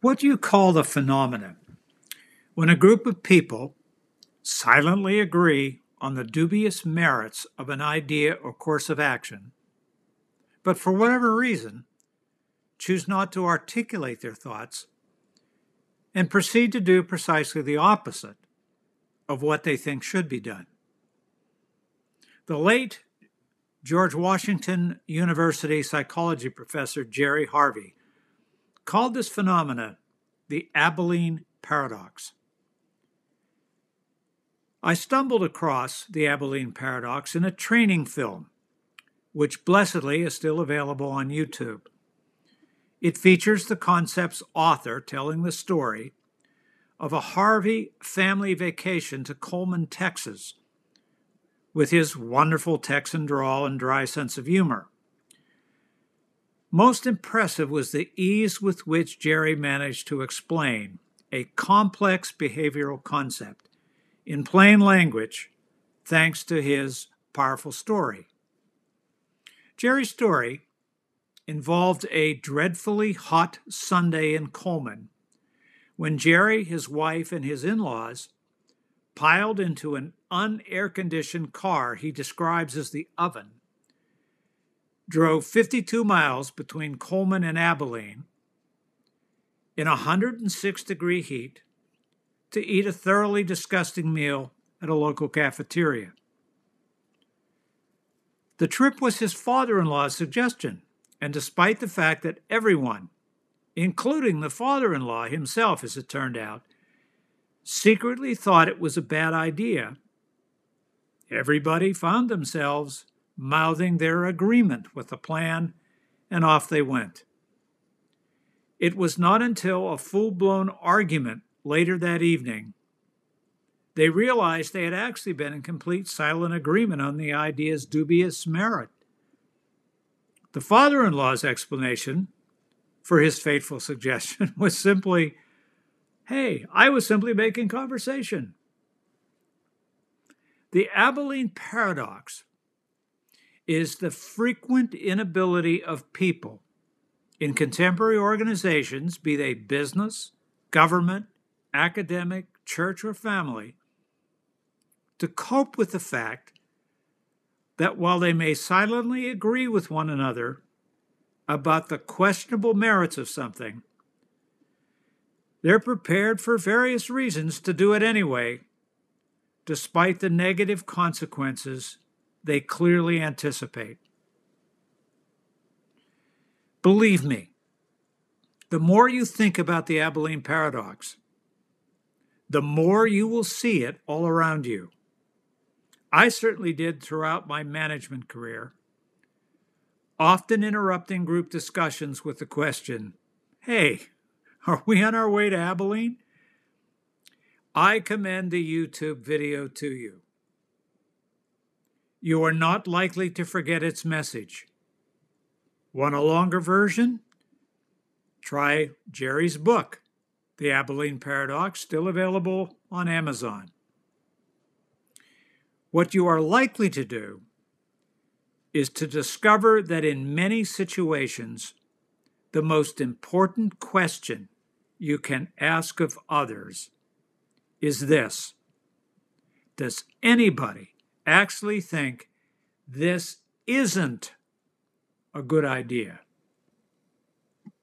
What do you call the phenomenon when a group of people silently agree on the dubious merits of an idea or course of action, but for whatever reason choose not to articulate their thoughts and proceed to do precisely the opposite of what they think should be done? The late George Washington University psychology professor Jerry Harvey called this phenomena the Abilene paradox. I stumbled across the Abilene paradox in a training film, which blessedly is still available on YouTube. It features the concept's author telling the story of a Harvey family vacation to Coleman, Texas, with his wonderful Texan drawl and dry sense of humor. Most impressive was the ease with which Jerry managed to explain a complex behavioral concept in plain language thanks to his powerful story. Jerry's story involved a dreadfully hot Sunday in Coleman when Jerry, his wife, and his in laws piled into an unair conditioned car he describes as the oven drove 52 miles between Coleman and Abilene in 106 degree heat to eat a thoroughly disgusting meal at a local cafeteria. The trip was his father in law's suggestion, and despite the fact that everyone, including the father in law himself, as it turned out, secretly thought it was a bad idea, everybody found themselves mouthing their agreement with the plan, and off they went. It was not until a full blown argument later that evening they realized they had actually been in complete silent agreement on the idea's dubious merit. The father in law's explanation for his fateful suggestion was simply hey, I was simply making conversation. The Abilene paradox is the frequent inability of people in contemporary organizations, be they business, government, academic, church, or family, to cope with the fact that while they may silently agree with one another about the questionable merits of something, they're prepared for various reasons to do it anyway, despite the negative consequences they clearly anticipate. Believe me, the more you think about the Abilene paradox, the more you will see it all around you. I certainly did throughout my management career, often interrupting group discussions with the question Hey, are we on our way to Abilene? I commend the YouTube video to you you are not likely to forget its message. Want a longer version? Try Jerry's book, The Abilene Paradox, still available on Amazon. What you are likely to do is to discover that in many situations, the most important question you can ask of others is this Does anybody actually think this isn't a good idea.